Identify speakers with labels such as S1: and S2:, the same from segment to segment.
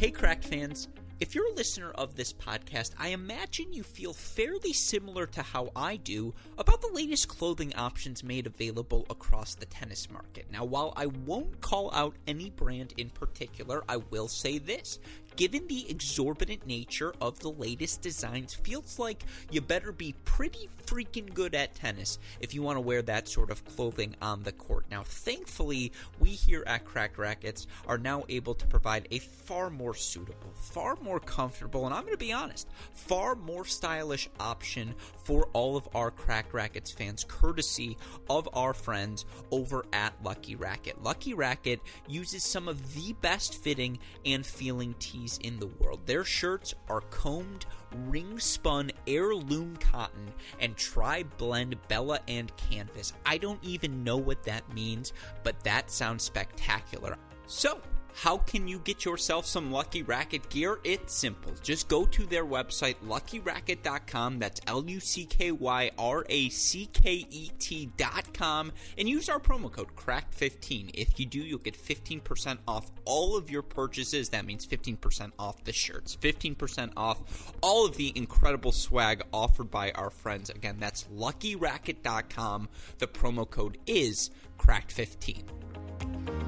S1: Hey, Cracked fans. If you're a listener of this podcast, I imagine you feel fairly similar to how I do about the latest clothing options made available across the tennis market. Now, while I won't call out any brand in particular, I will say this. Given the exorbitant nature of the latest designs, feels like you better be pretty freaking good at tennis if you want to wear that sort of clothing on the court. Now, thankfully, we here at Cracked Racquets are now able to provide a far more suitable, far more comfortable, and I'm going to be honest, far more stylish option for all of our Cracked Racquets fans, courtesy of our friends over at Lucky Racket. Lucky Racket uses some of the best fitting and feeling tees in the world. Their shirts are combed, ring spun heirloom cotton and tri blend Bella and canvas. I don't even know what that means, but that sounds spectacular. So, how can you get yourself some Lucky Racket gear? It's simple. Just go to their website, luckyracket.com. That's L U C K Y R A C K E T.com. And use our promo code CRACK15. If you do, you'll get 15% off all of your purchases. That means 15% off the shirts, 15% off all of the incredible swag offered by our friends. Again, that's luckyracket.com. The promo code is CRACK15.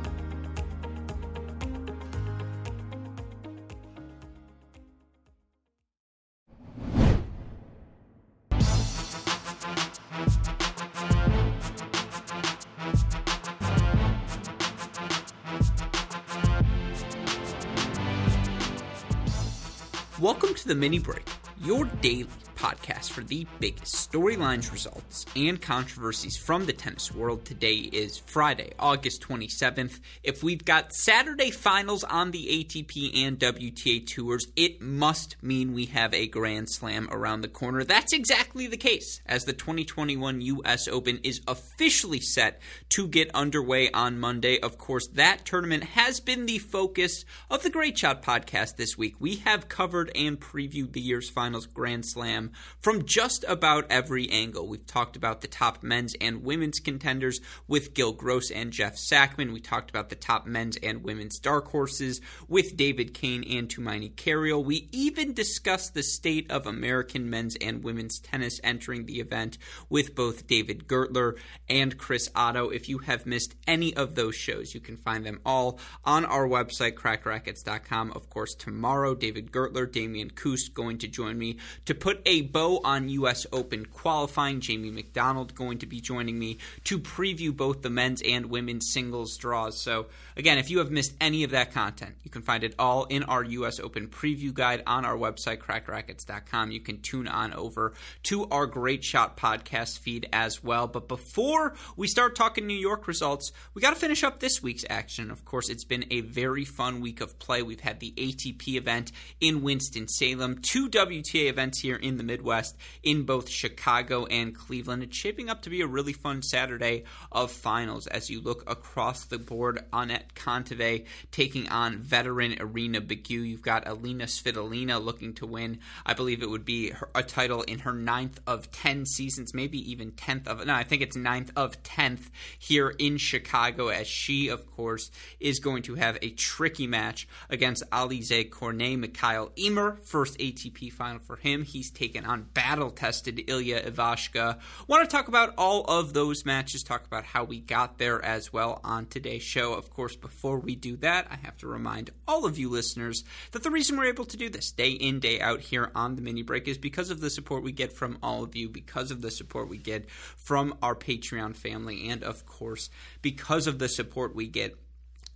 S1: The mini break, your daily podcast for the biggest storylines, results, and controversies from the tennis world. Today is Friday, August 27th. If we've got Saturday finals on the ATP and WTA tours, it must mean we have a Grand Slam around the corner. That's exactly the case, as the 2021 US Open is officially set to get underway on Monday. Of course, that tournament has been the focus of the Great Shot podcast this week. We have covered and previewed the year's finals Grand Slam from just about every angle. We've talked about the top men's and women's contenders with Gil Gross and Jeff Sackmann. We talked about the top men's and women's dark horses with David Kane and Tumaini Carayol. We even discussed the state of American men's and women's tennis entering the event with both David Gertler and Chris Oddo. If you have missed any of those shows, you can find them all on our website, crackedracquets.com. Of course, tomorrow, David Gertler, Damian Kust going to join me to put a bow on U.S. Open qualifying. Jamie McDonald going to be joining me to preview both the men's and women's singles draws. So, again, if you have missed any of that content, you can find it all in our U.S. Open preview guide on our website, crackedracquets.com. You can tune on over to our Great Shot podcast feed as well. But before we start talking New York results, we got to finish up this week's action. Of course, it's been a very fun week of play. We've had the ATP event in Winston-Salem, two WTA events here in the Midwest in both Chicago and Cleveland. It's shaping up to be a really fun Saturday of finals as you look across the board. Anett Kontaveit taking on veteran Irina Begu. You've got Elina Svitolina looking to win. I believe it would be her, a title in her ninth of ten seasons, maybe even tenth of. No, I think it's ninth of tenth here in Chicago. As she, of course, is going to have a tricky match against Alize Cornet. Mikael Ymer, first ATP final for him. He's taken on battle tested Ilya Ivashka. Want to talk about all of those matches, talk about how we got there as well on today's show. Of course, before we do that, I have to remind all of you listeners that the reason we're able to do this day in, day out here on the mini break is because of the support we get from all of you, because of the support we get from our Patreon family, and of course, because of the support we get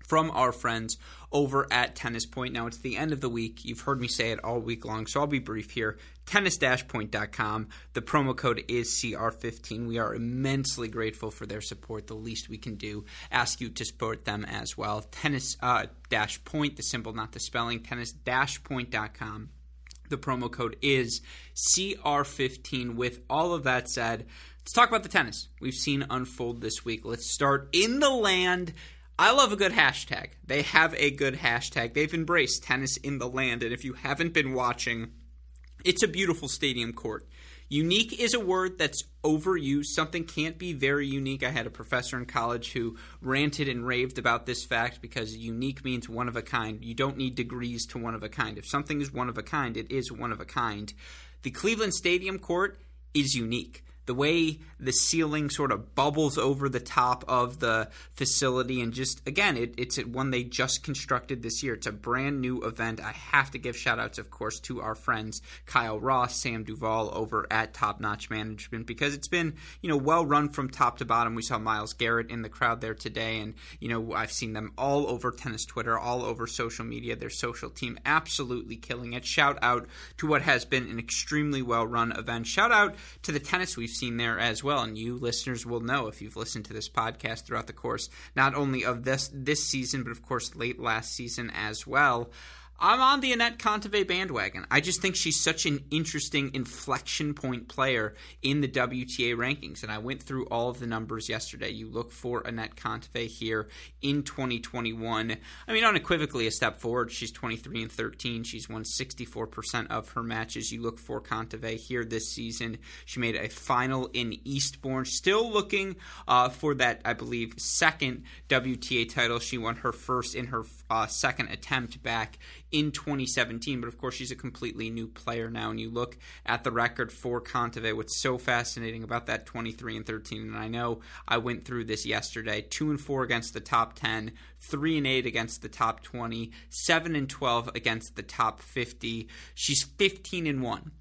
S1: from our friends over at Tennis Point. Now, it's the end of the week. You've heard me say it all week long, so I'll be brief here. Tennis-point.com. The promo code is CR15. We are immensely grateful for their support. The least we can do, ask you to support them as well. Tennis uh, dash point, the symbol, not the spelling. Tennis-point.com. The promo code is CR15. With all of that said, let's talk about the tennis we've seen unfold this week. Let's start in the land I love a good hashtag. They have a good hashtag. They've embraced tennis in the land. And if you haven't been watching, it's a beautiful stadium court. Unique is a word that's overused. Something can't be very unique. I had a professor in college who ranted and raved about this fact because unique means one of a kind. You don't need degrees to one of a kind. If something is one of a kind, it is one of a kind. The Cleveland Stadium court is unique the way the ceiling sort of bubbles over the top of the facility and just again it, it's one they just constructed this year. It's a brand new event. I have to give shout outs of course to our friends kyle ross sam duval over at top notch management because it's been you know well run from top to bottom. We saw Myles Garrett in the crowd there today and you know i've seen them all over tennis twitter all over social media. Their social team absolutely killing it. Shout out to what has been an extremely well run event. Shout out to the tennis we've seen there as well. And you listeners will know if you've listened to this podcast throughout the course, not only of this this season, but of course late last season as well. I'm on the Anett Kontaveit bandwagon. I just think she's such an interesting inflection point player in the WTA rankings. And I went through all of the numbers yesterday. You look for Anett Kontaveit here in 2021. I mean, unequivocally a step forward. She's 23 and 13. She's won 64% of her matches. You look for Kontaveit here this season. She made a final in Eastbourne. Still looking uh, for that, I believe, second WTA title. She won her first in her uh, second attempt back in 2017. But of course, she's a completely new player now. And you look at the record for Kontaveit. What's so fascinating about that 23 and 13, and I know I went through this yesterday: two and four against the top 10, three and eight against the top 20, seven and 12 against the top 50. She's 15 and one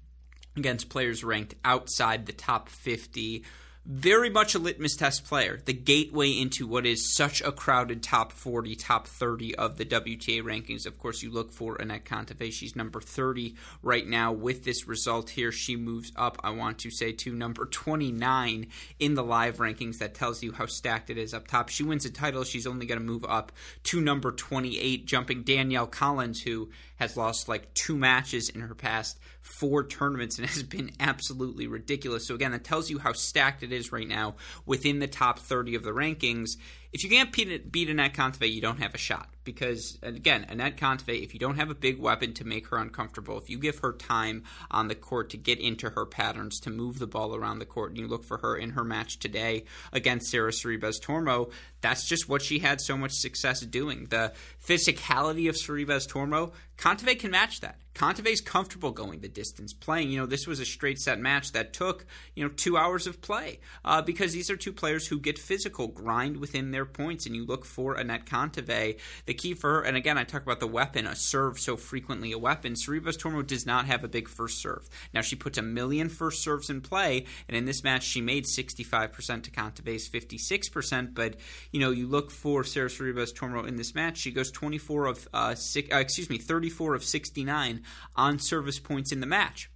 S1: against players ranked outside the top 50 very much a litmus test player, the gateway into what is such a crowded top 40, top 30 of the WTA rankings. Of course, you look for Anett Kontaveit. She's number 30 right now. With this result here, she moves up, I want to say, to number 29 in the live rankings. That tells you how stacked it is up top. She wins a title, she's only going to move up to number 28, jumping Danielle Collins, who has lost like two matches in her past four tournaments and has been absolutely ridiculous. So, again, that tells you how stacked it is right now within the top 30 of the rankings if you can't beat, beat Anett Kontaveit, you don't have a shot. Because, again, Anett Kontaveit, if you don't have a big weapon to make her uncomfortable, if you give her time on the court to get into her patterns, to move the ball around the court, and you look for her in her match today against Sara Sorribes Tormo, that's just what she had so much success doing. The physicality of Sorribes Tormo, Kontaveit can match that. Kontaveit's comfortable going the distance, playing. You know, this was a straight set match that took, you know, two hours of play uh, because these are two players who get physical, grind within their points, and you look for Anett Kontaveit. The key for her, and again, I talk about the weapon, a serve so frequently a weapon. Sorribes Tormo does not have a big first serve. Now, she puts a million first serves in play, and in this match, she made 65% to Kontaveit's 56%. But, you know, you look for Sara Sorribes Tormo in this match, she goes 24 of, uh, six, uh, excuse me, 34 of 69 on service points in the match.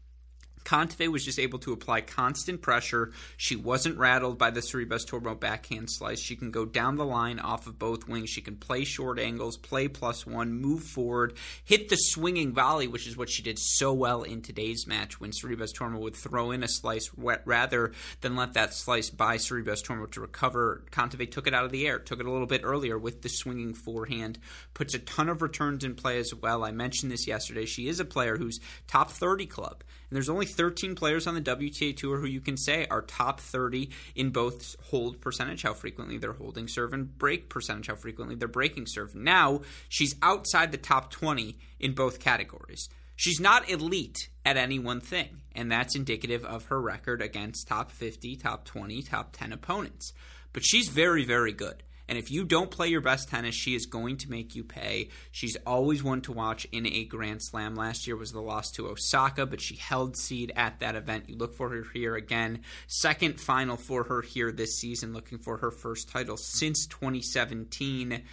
S1: Kontaveit was just able to apply constant pressure. She wasn't rattled by the Sorribes Tormo backhand slice. She can go down the line off of both wings. She can play short angles, play plus one, move forward, hit the swinging volley, which is what she did so well in today's match when Sorribes Tormo would throw in a slice rather than let that slice by Sorribes Tormo to recover. Kontaveit took it out of the air, took it a little bit earlier with the swinging forehand, puts a ton of returns in play as well. I mentioned this yesterday. She is a player who's top 30 club. And there's only 13 players on the WTA Tour who you can say are top 30 in both hold percentage, how frequently they're holding serve, and break percentage, how frequently they're breaking serve. Now, she's outside the top 20 in both categories. She's not elite at any one thing, and that's indicative of her record against top 50, top 20, top 10 opponents. But she's very, very good. And if you don't play your best tennis, she is going to make you pay. She's always one to watch in a Grand Slam. Last year was the loss to Osaka, but she held seed at that event. You look for her here again. Second final for her here this season, looking for her first title since 2017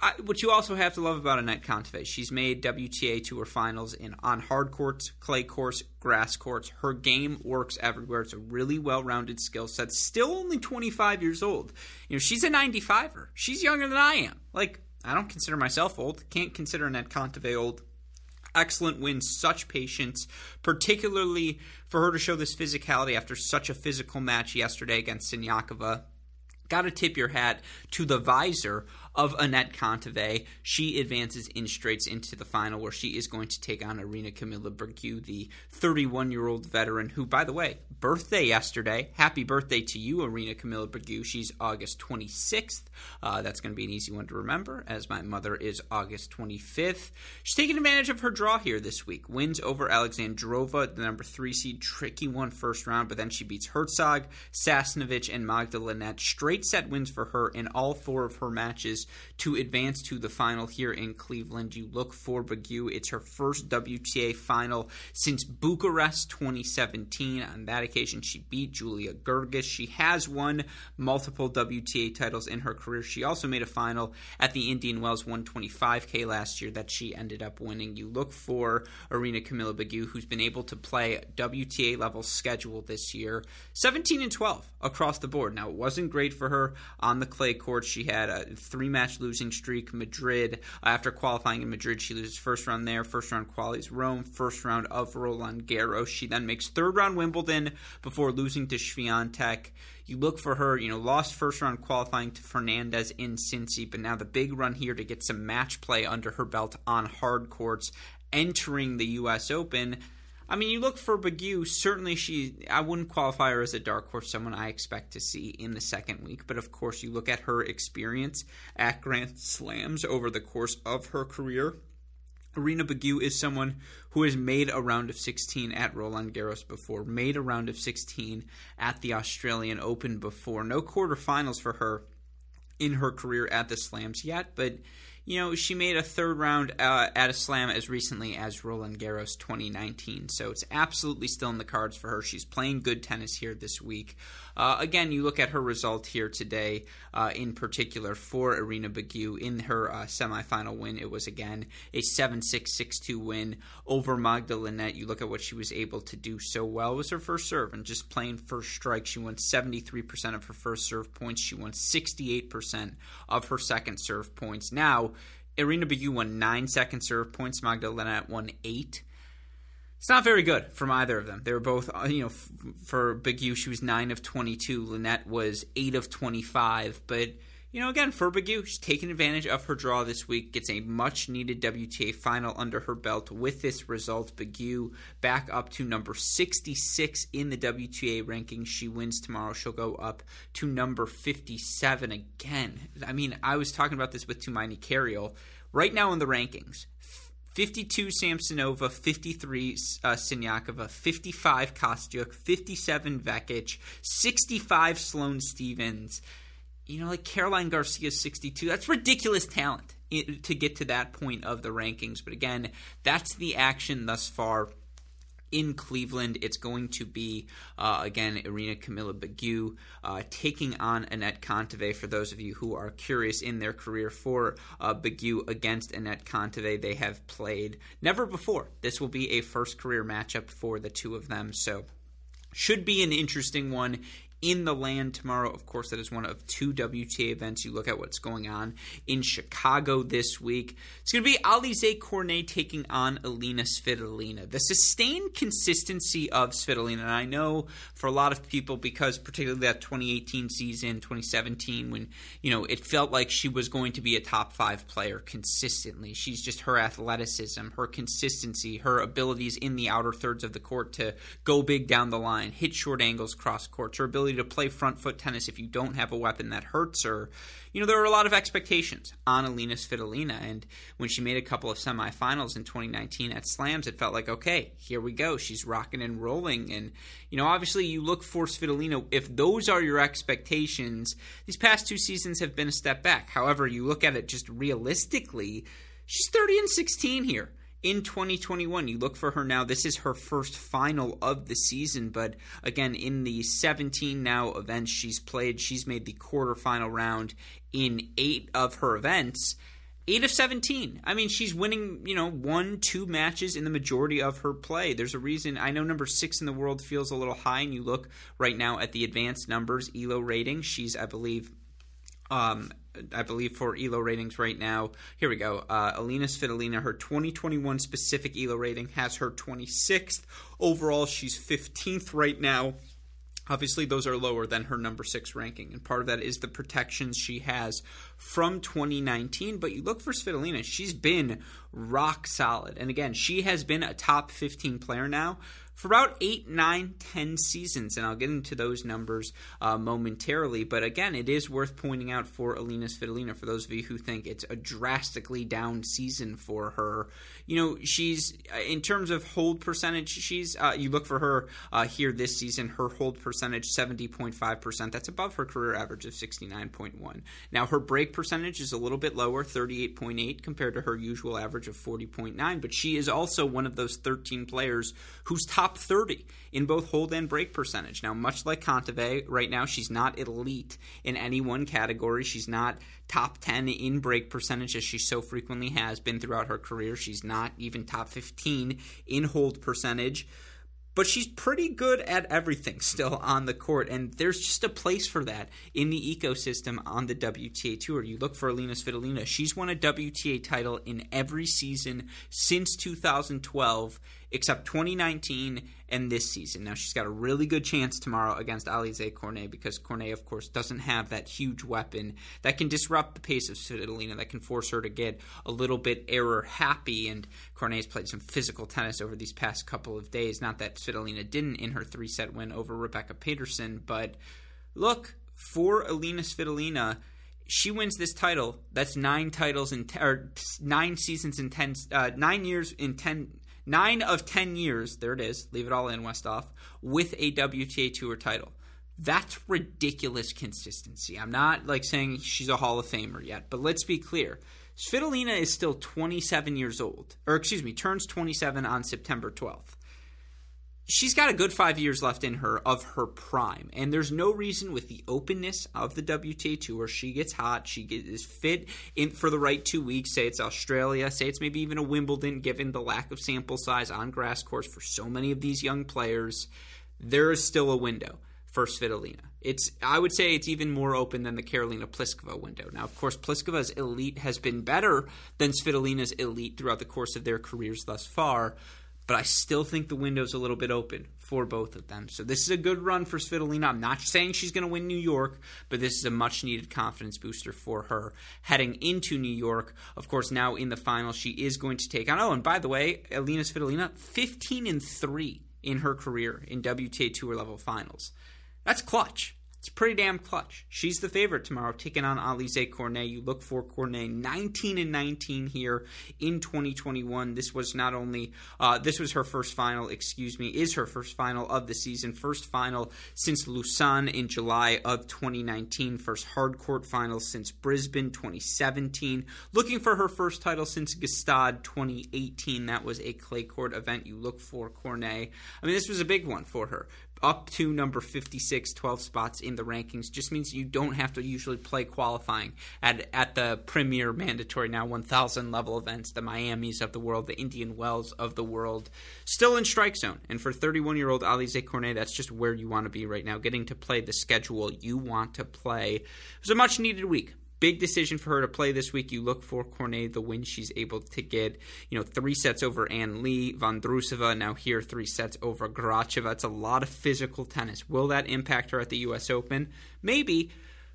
S1: I, what you also have to love about Anett Kontaveit, she's made WTA Tour finals in on hard courts, clay courts, grass courts. Her game works everywhere. It's a really well-rounded skill set. Still only 25 years old. You know, she's a 95er. She's younger than I am. Like, I don't consider myself old. Can't consider Anett Kontaveit old excellent win, such patience, particularly for her to show this physicality after such a physical match yesterday against Siniakova. Got to tip your hat to the visor of Anett Kontaveit. She advances in straights into the final where she is going to take on Irina Camelia Begu, the 31 year old veteran who, by the way, birthday yesterday. Happy birthday to you, Irina Camelia Begu. She's August 26th. Uh, that's going to be an easy one to remember as my mother is August 25th. She's taking advantage of her draw here this week. Wins over Alexandrova, the number three seed. Tricky one first round, but then she beats Hercog, Sasnovich, and Magda Linette. Straight set wins for her in all four of her matches to advance to the final here in Cleveland. You look for Begu. It's her first WTA final since Bucharest 2017. On that occasion, she beat Julia Görges. She has won multiple WTA titles in her career. She also made a final at the Indian Wells 125K last year that she ended up winning. You look for Irina Camelia Begu, who's been able to play WTA level schedule this year, 17 and 12 across the board. Now, it wasn't great for her on the clay court. She had a three match losing streak. Madrid, uh, after qualifying in Madrid, she loses first round there, first round qualies Rome, first round of Roland Garros. She then makes third round Wimbledon before losing to Swiatek. You look for her, you know, lost first round qualifying to Fernandez in Cincy, but now the big run here to get some match play under her belt on hard courts, entering the U.S. Open. I mean, you look for Begu. Certainly, she. I wouldn't qualify her as a dark horse. Someone I expect to see in the second week. But of course, you look at her experience at Grand Slams over the course of her career. Irina Begu is someone who has made a round of 16 at Roland Garros before, made a round of 16 at the Australian Open before. No quarterfinals for her in her career at the Slams yet, but you know, she made a third round uh, at a slam as recently as Roland Garros 2019. So it's absolutely still in the cards for her. She's playing good tennis here this week. Uh, again, you look at her result here today, uh, in particular for Irina Begu in her uh, semifinal win. It was again a 7 6 6 2 win over Magda Linette. You look at what she was able to do so well. It was her first serve and just playing first strike. She won 73% of her first serve points. She won 68% of her second serve points. Now, Irina Begu won nine second serve points. Magda Linette won eight. It's not very good from either of them. They were both, uh, you know, f- for Begu, she was 9 of 22. Linette was 8 of 25. But, you know, again, for Begu, she's taking advantage of her draw this week, gets a much needed WTA final under her belt with this result. Begu back up to number 66 in the WTA rankings. She wins tomorrow. She'll go up to number 57 again. I mean, I was talking about this with Tumaini Carayol. Right now in the rankings, 52 Samsonova, 53 uh, Siniakova, 55 Kostyuk, 57 Vekic, 65 Sloane Stevens. You know, like Caroline Garcia, 62. That's ridiculous talent to get to that point of the rankings. But again, that's the action thus far in Cleveland. It's going to be, uh, again, Irina Camelia Begu uh, taking on Anett Kontaveit. For those of you who are curious in their career for uh, Begu against Anett Kontaveit, they have played never before. This will be a first career matchup for the two of them. So, should be an interesting one in the land tomorrow. Of course, that is one of two WTA events. You look at what's going on in Chicago this week. It's going to be Alizé Cornet taking on Elina Svitolina. The sustained consistency of Svitolina, and I know for a lot of people, because particularly that 2018 season, 2017, when you know it felt like she was going to be a top five player consistently. She's just her athleticism, her consistency, her abilities in the outer thirds of the court to go big down the line, hit short angles cross court, her ability ability to play front foot tennis if you don't have a weapon that hurts her. You know, there are a lot of expectations on Elina Svitolina. And when she made a couple of semifinals in 2019 at Slams, it felt like, okay, here we go. She's rocking and rolling. And, you know, obviously you look for Svitolina. If those are your expectations, these past two seasons have been a step back. However, you look at it just realistically, she's 30 and 16 here in 2021. You look for her now. This is her first final of the season, but again, in the 17 now events she's played, she's made the quarterfinal round in eight of her events. Eight of 17. I mean, she's winning, you know, one, two matches in the majority of her play. There's a reason. I know number six in the world feels a little high, and you look right now at the advanced numbers, ELO rating. She's, I believe, um, I believe for ELO ratings right now. Here we go. Uh, Elina Svitolina, her 2021 specific ELO rating has her 26th. Overall, she's 15th right now. Obviously, those are lower than her number six ranking, and part of that is the protections she has from 2019. But you look for Svitolina, she's been rock solid. And again, she has been a top 15 player now for about eight, nine, ten seasons, and I'll get into those numbers uh, momentarily. But again, it is worth pointing out for Elina Svitolina, for those of you who think it's a drastically down season for her. You know, she's uh, in terms of hold percentage, she's uh, you look for her uh, here this season, her hold percentage seventy point five percent. That's above her career average of sixty nine point one. Now her break percentage is a little bit lower, thirty eight point eight, compared to her usual average of forty point nine. But she is also one of those thirteen players whose top 30 in both hold and break percentage. Now, much like Kontaveit, right now she's not elite in any one category. She's not top 10 in break percentage as she so frequently has been throughout her career. She's not even top 15 in hold percentage but she's pretty good at everything still on the court, and there's just a place for that in the ecosystem on the WTA Tour. You look for Elina Svitolina; she's won a WTA title in every season since 2012, except 2019 and this season. Now she's got a really good chance tomorrow against Alize Cornet because Cornet, of course, doesn't have that huge weapon that can disrupt the pace of Svitolina, that can force her to get a little bit error happy. And Cornet's played some physical tennis over these past couple of days. Not that Svitolina didn't in her three set win over Rebecca Peterson, but look for Elina Svitolina she wins this title. That's nine titles in te- or nine seasons in ten, uh, nine years in ten nine of 10 years, there it is, leave it all in, Westoff, with a WTA Tour title. That's ridiculous consistency. I'm not like saying she's a Hall of Famer yet, but let's be clear. Svitolina is still 27 years old, or excuse me, turns 27 on September 12th she's got a good five years left in her of her prime, and there's no reason with the openness of the WTA Tour, she gets hot, she is fit in for the right two weeks. Say it's Australia, say it's maybe even a Wimbledon, given the lack of sample size on grass courts for so many of these young players. There is still a window for Svitolina. It's I would say it's even more open than the Karolina Pliskova window. Now, of course, Pliskova's elite has been better than Svitolina's elite throughout the course of their careers thus far but I still think the window's a little bit open for both of them. So this is a good run for Svitolina. I'm not saying she's going to win New York, but this is a much needed confidence booster for her heading into New York. Of course, now in the final, she is going to take on. Oh, and by the way, Elina Svitolina, 15 and three in her career in WTA Tour level finals. That's clutch. It's pretty damn clutch. She's the favorite tomorrow, taking on Alize Cornet. You look for Cornet 19 and 19 here in 2021. This was not only uh, this was her first final, excuse me, is her first final of the season, first final since Lausanne in July of 2019, first hard court final since Brisbane 2017. Looking for her first title since Gstaad 2018. That was a clay court event. You look for Cornet. I mean, this was a big one for her up to number 56, 12 spots in the rankings just means you don't have to usually play qualifying at, at the premier mandatory now 1,000 level events, the Miamis of the world, the Indian Wells of the world, still in strike zone. And for 31 year old Alize Cornet, that's just where you want to be right now, getting to play the schedule you want to play. It was a much needed week big decision for her to play this week. You look for Cornet, the win she's able to get. You know, three sets over Ann Li, Vondrousova, now here three sets over Gracheva. It's a lot of physical tennis. Will that impact her at the U.S. Open? Maybe.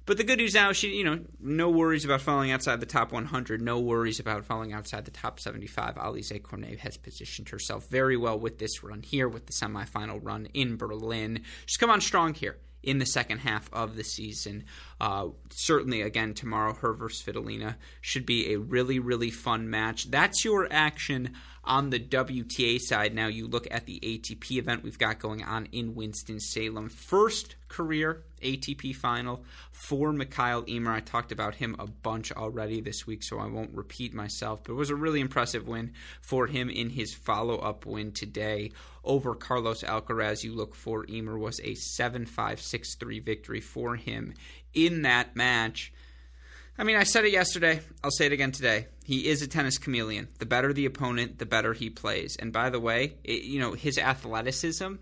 S1: But the good news now, she you know, no worries about falling outside the top 100, no worries about falling outside the top 75. Alize Cornet has positioned herself very well with this run here, with the semifinal run in Berlin. She's come on strong here in the second half of the season. Uh, certainly, again, tomorrow, her versus Svitolina should be a really, really fun match. That's your action on the WTA side. Now, you look at the ATP event we've got going on in Winston-Salem. First career ATP final for Mikael Ymer. I talked about him a bunch already this week, so I won't repeat myself, but it was a really impressive win for him in his follow up win today over Carlos Alcaraz. You look for Ymer was a 7 5 6 3 victory for him in that match. I mean, I said it yesterday. I'll say it again today. He is a tennis chameleon. The better the opponent, the better he plays. And by the way, it, you know his athleticism.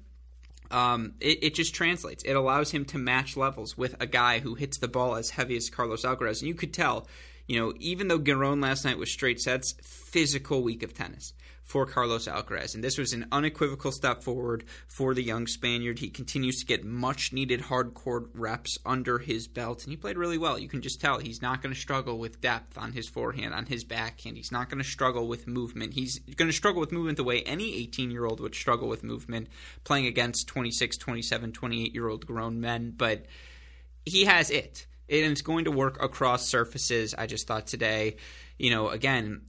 S1: Um, it, it, just translates. It allows him to match levels with a guy who hits the ball as heavy as Carlos Alcaraz. And you could tell, you know, even though Giron last night was straight sets, physical week of tennis for Carlos Alcaraz. And this was an unequivocal step forward for the young Spaniard. He continues to get much needed hard court reps under his belt, and he played really well. You can just tell he's not going to struggle with depth on his forehand, on his backhand. He's not going to struggle with movement. He's going to struggle with movement the way any 18 year old would struggle with movement playing against 26, 27, 28 year old grown men. But he has it. And it's going to work across surfaces. I just thought today, you know, again,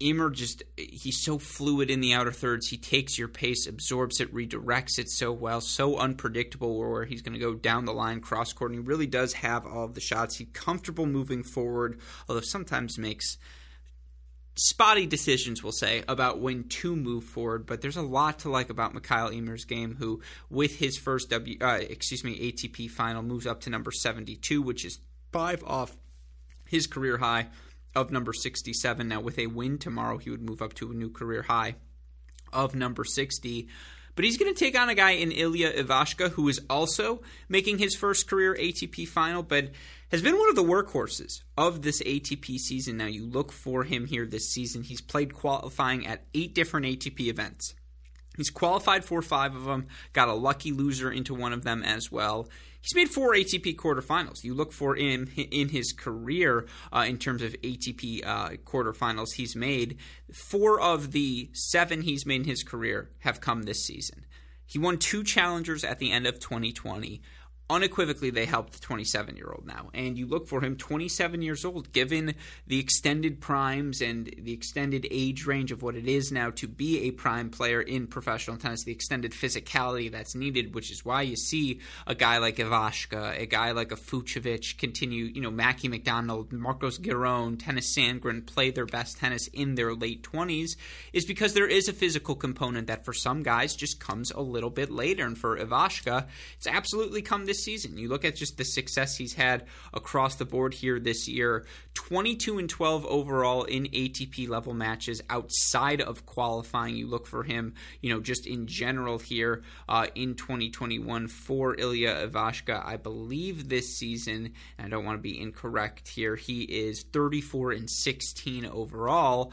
S1: Ymer just he's so fluid in the outer thirds. He takes your pace, absorbs it, redirects it so well, so unpredictable where he's going to go down the line cross court. And he really does have all of the shots. He's comfortable moving forward, although sometimes makes spotty decisions, we'll say, about when to move forward. But there's a lot to like about Mikael Ymer's game, who with his first W, uh, excuse me, ATP final moves up to number 72, which is five off his career high of number 67. Now, with a win tomorrow, he would move up to a new career high of number 60. But he's going to take on a guy in Ilya Ivashka, who is also making his first career ATP final, but has been one of the workhorses of this ATP season. Now, you look for him here this season. He's played qualifying at eight different ATP events. He's qualified for five of them, got a lucky loser into one of them as well. He's made four ATP quarterfinals. You look for him in his career uh, in terms of ATP uh, quarterfinals he's made. Four of the seven he's made in his career have come this season. He won two challengers at the end of 2020 unequivocally they helped the 27 year old now. And you look for him 27 years old, given the extended primes and the extended age range of what it is now to be a prime player in professional tennis, the extended physicality that's needed, which is why you see a guy like Ivashka, a guy like a Fucsovics continue, you know, Mackie McDonald, Marcos Giron, Tennys Sandgren play their best tennis in their late 20s, is because there is a physical component that for some guys just comes a little bit later. And for Ivashka, it's absolutely come this season. You look at just the success he's had across the board here this year 22 and 12 overall in ATP level matches outside of qualifying. You look for him, you know, just in general here uh, in 2021 for Ilya Ivashka. I believe this season, and I don't want to be incorrect here, he is 34 and 16 overall.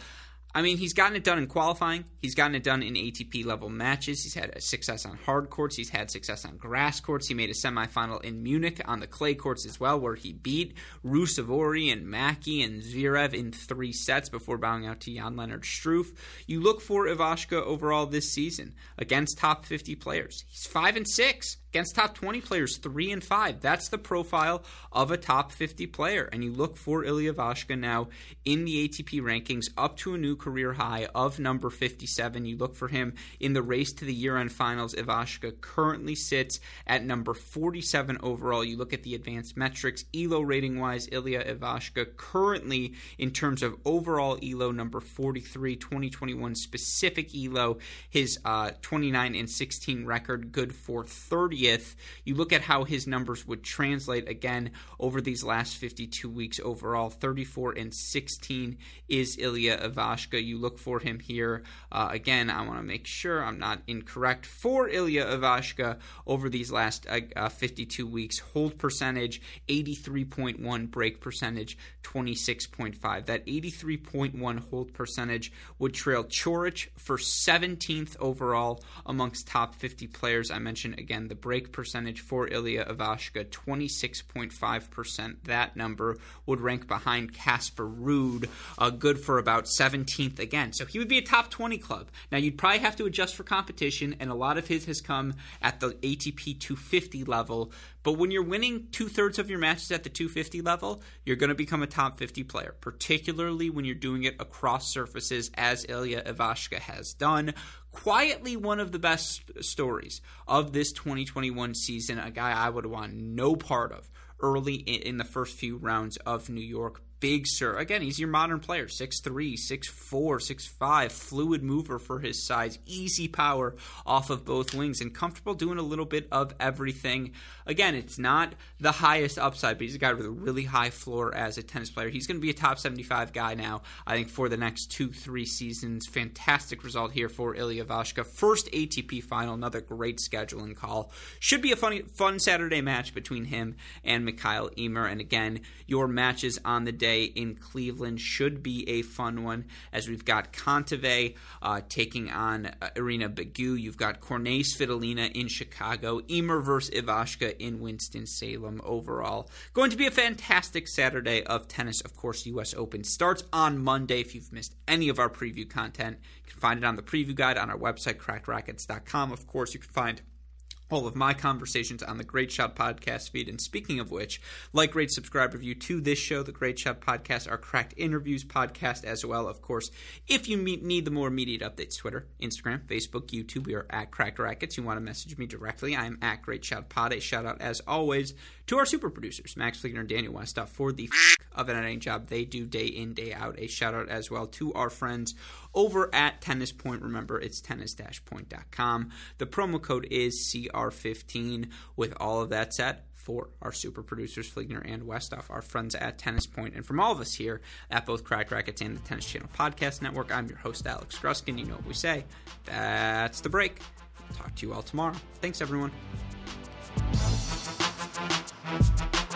S1: I mean, he's gotten it done in qualifying. He's gotten it done in ATP level matches. He's had success on hard courts. He's had success on grass courts. He made a semifinal in Munich on the clay courts as well, where he beat Ruusuvuori and Mackie and Zverev in three sets before bowing out to Jan Leonard Struff. You look for Ivashka overall this season against top 50 players. He's 5 and 6 against top 20 players 3 and 5 that's the profile of a top 50 player. And you look for Ilya Ivashka now in the ATP rankings up to a new career high of number 57 you look for him in the race to the year-end finals. Ivashka currently sits at number 47 overall. You look at the advanced metrics elo rating wise Ilya Ivashka currently in terms of overall elo number 43 2021 specific elo his uh, 29 and 16 record good for 30 30th, you look at how his numbers would translate again over these last 52 weeks overall. 34 and 16 is Ilya Ivashka. You look for him here. Uh, again, I want to make sure I'm not incorrect. For Ilya Ivashka over these last uh, uh, 52 weeks, hold percentage 83.1, break percentage 26.5. That 83.1 hold percentage would trail Coric for 17th overall amongst top 50 players. I mentioned again the break percentage for Ilya Ivashka, 26.5%. That number would rank behind Casper Ruud, uh, good for about 17th again. So he would be a top 20 club. Now, you'd probably have to adjust for competition, and a lot of his has come at the ATP 250 level. But when you're winning two thirds of your matches at the 250 level, you're going to become a top 50 player, particularly when you're doing it across surfaces, as Ilya Ivashka has done quietly one of the best stories of this 2021 season. A guy I would want no part of early in the first few rounds of New York big serve. Again, he's your modern player 6'3, 6'4, 6'5, fluid mover for his size, easy power off of both wings, and comfortable doing a little bit of everything. Again, it's not the highest upside, but he's a guy with a really high floor as a tennis player. He's going to be a top 75 guy now, I think, for the next two, three seasons. Fantastic result here for Ilya Ivashka. First ATP final, another great scheduling call. Should be a funny, fun Saturday match between him and Mikael Ymer. And again, your matches on the day in Cleveland should be a fun one as we've got Kontaveit uh, taking on uh, Irina Begu. You've got Cornet Svitolina in Chicago. Ymer versus Ivashka in Winston-Salem overall. Going to be a fantastic Saturday of tennis. Of course, U.S. Open starts on Monday. If you've missed any of our preview content, you can find it on the preview guide on our website, crackedracquets.com. Of course, you can find all of my conversations on the Great Shot Podcast feed. And speaking of which, like, rate, subscribe, review to this show, the Great Shot Podcast, our Cracked Interviews podcast as well. Of course, if you need the more immediate updates, Twitter, Instagram, Facebook, YouTube, we are at Cracked Racquets. You want to message me directly, I am at Great Shot Pod. A shout out, as always, to our super producers, Max Fliegner and Daniel Westoff, for the f- of an editing job they do day in, day out. A shout out as well to our friends over at Tennis Point. Remember, it's tennis-point.com. The promo code is CR15. With all of that said, for our super producers, Fliegner and Westoff, our friends at Tennis Point, and from all of us here at both Cracked Racquets and the Tennis Channel Podcast Network, I'm your host, Alex Gruskin. You know what we say. That's the break. talk to you all tomorrow. Thanks, everyone you